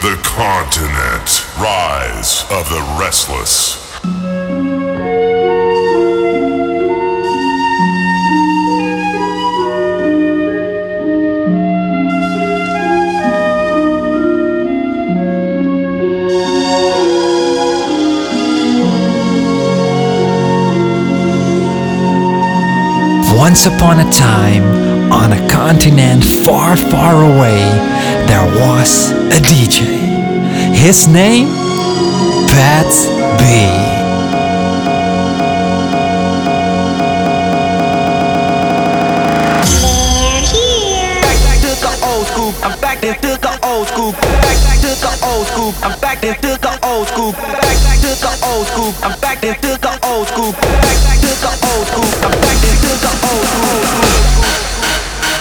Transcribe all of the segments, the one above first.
The continent. Rise of the restless. Once upon a time, on a continent far, far away, there was a DJ. His name? Pat B. I'm back then took a old school. Back took a old school. I'm back then took a old school. Back took a old school. I'm back then took a old school. Back took a old school. I'm back then took a old school.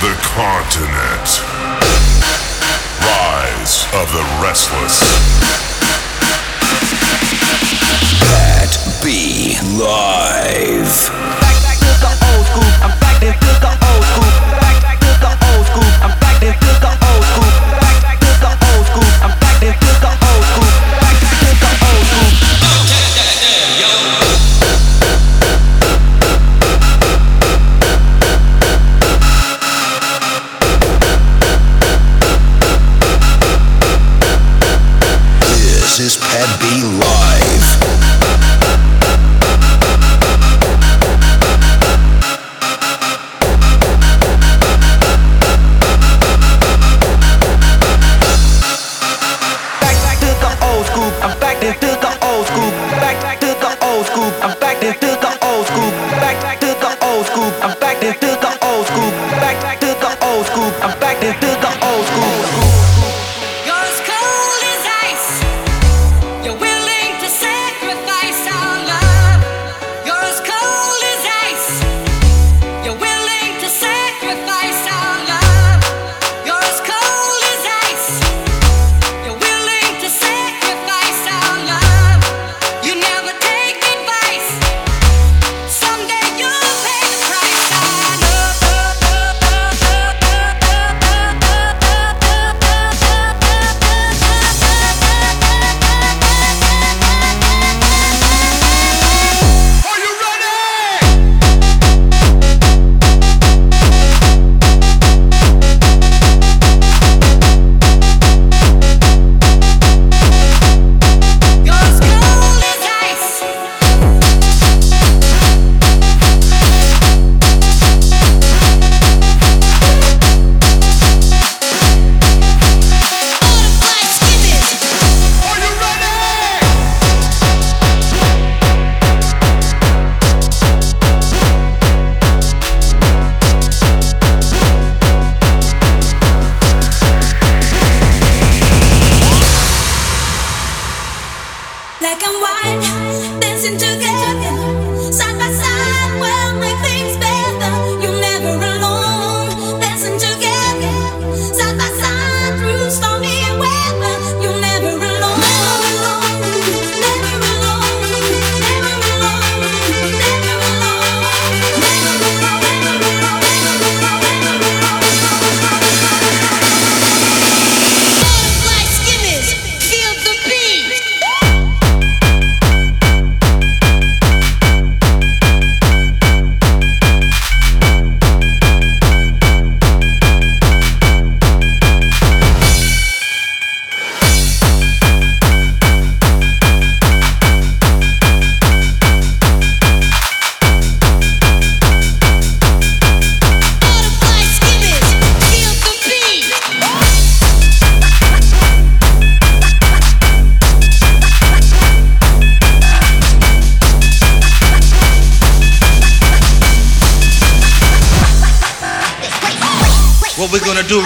The continent. Of the restless. Pat B live.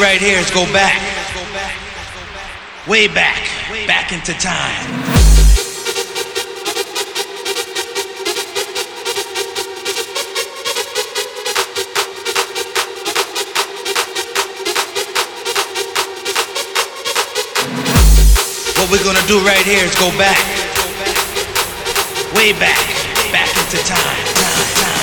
Right here is go back. Way back. Back into time. What we're gonna do right here is go back. Way back. Back into time. time, time,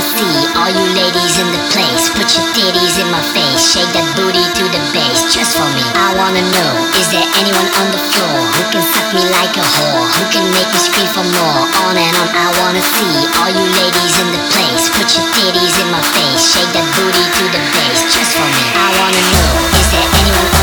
see all you ladies in the place. Put your titties in my face, shake that booty to the bass, just for me. I wanna know, is there anyone on the floor who can suck me like a whore? Who can make me scream for more? On and on, I wanna see all you ladies in the place. Put your titties in my face, shake that booty to the bass, just for me. I wanna know, is there anyone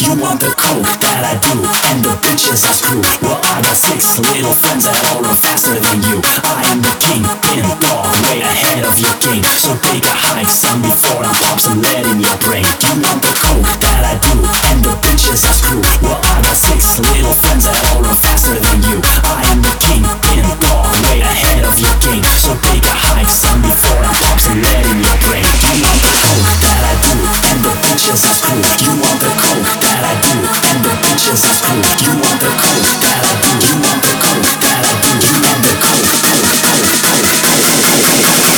You want the coke that I do, and the bitches I screw. Well, I got six little friends that all run faster than you. I am the king in dog, way ahead of your game. So take a hike, son, before I pop some lead in your brain. You want the coke that I do, and the bitches I screw. Well, I got six little friends that all run faster than you. I am the king in dog, way ahead of your game. So take a hike, son, before I pop some lead in your brain. You want the coke that I do, and the bitches I screw. You want the coke that I do, and the bitches I screw. You want the coke that I do, you want the coke that I do, want the coke, coke, coke, coke, coke, coke, coke,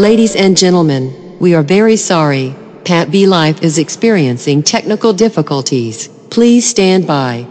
Ladies and gentlemen, we are very sorry. Pat B Life is experiencing technical difficulties. Please stand by.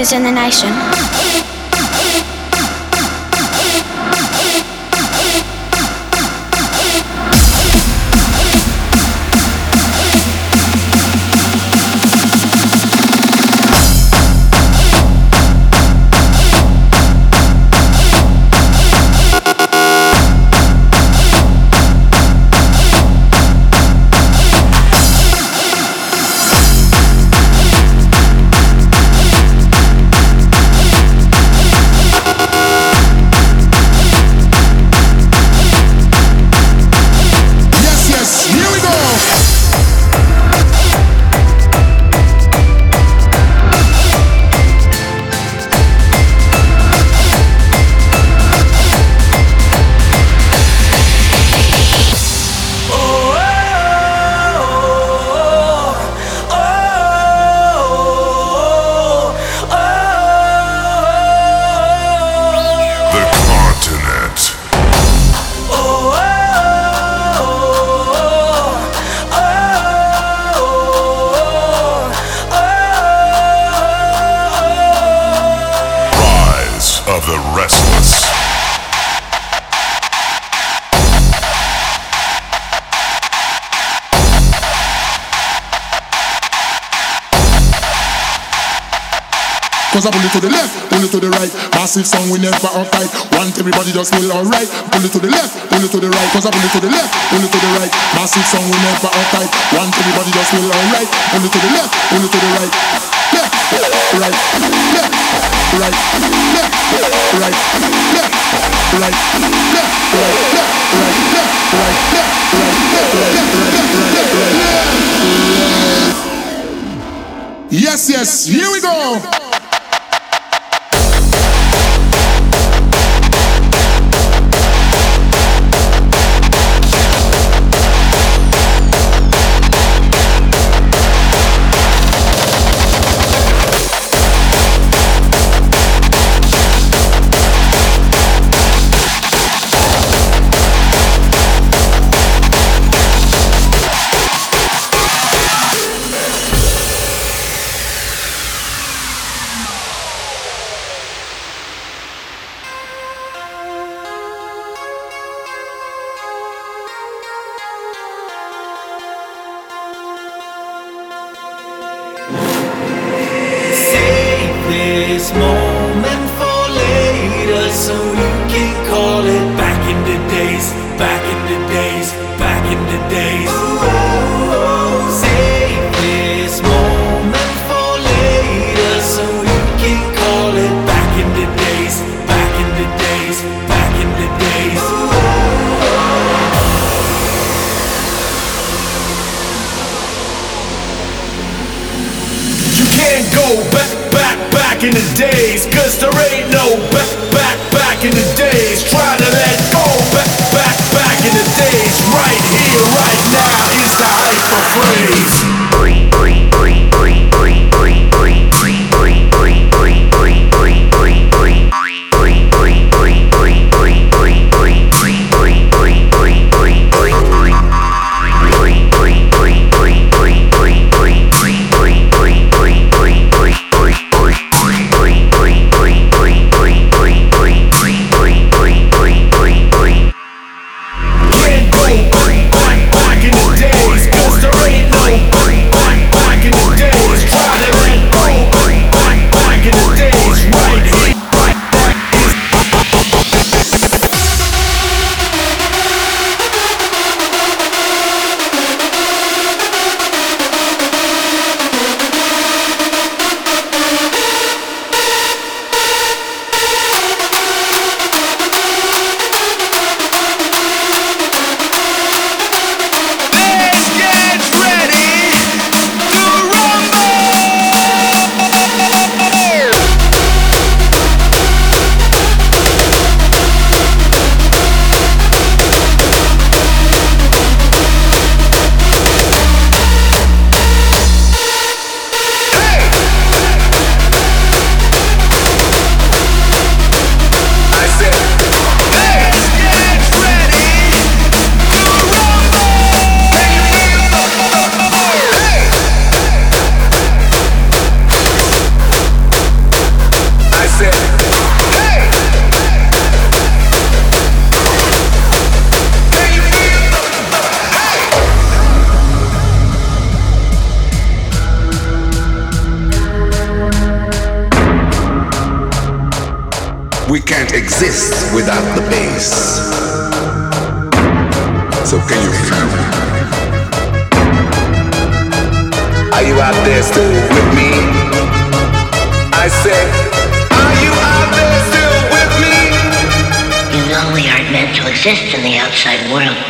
leaders in the nation. Cause I pull it to the left, pull it to the right. Massive song, we never uptight. Want everybody just feel alright. Pull it to the left, pull it to the right. Cause I pull it to the left, pull it to the right. Massive song, we never uptight. Want everybody just feel alright. Pull it to the left, pull it to the right. Left, right, left, right, left, right, left, right, left, right, left, right, left, right, left, right, left, right, left, right, left, right, left. Yes, yes, here we go. days, cause there ain't no We can't exist without the bass. So can you feel me? Are you out there still with me? I said, are you out there still with me? You know we aren't meant to exist in the outside world.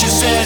Kick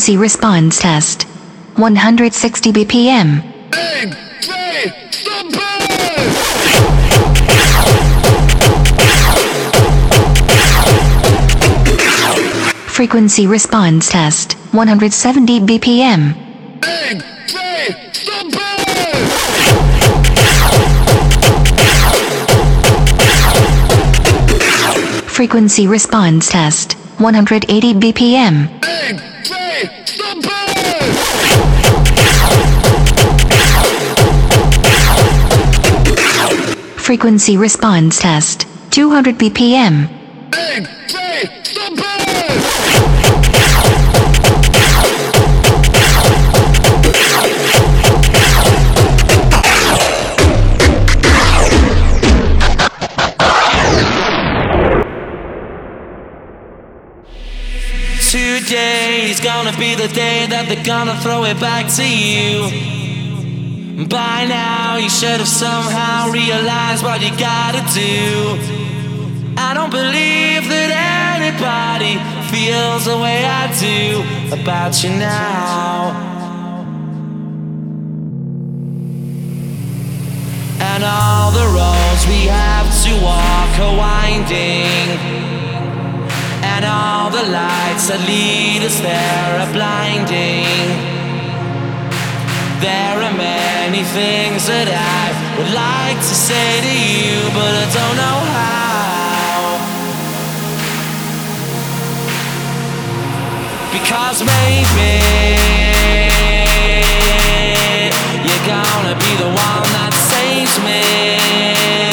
Frequency response test. 160 BPM. Frequency response test. 170 BPM. Frequency response test. 180 BPM. Frequency response test. 200 BPM. Today's gonna be the day that they're gonna throw it back to you. By now, you should have somehow realized what you gotta do. I don't believe that anybody feels the way I do about you now. And all the roads we have to walk are winding. And all the lights that lead us there are blinding. There are many things that I would like to say to you, but I don't know how. Because maybe you're gonna be the one that saves me.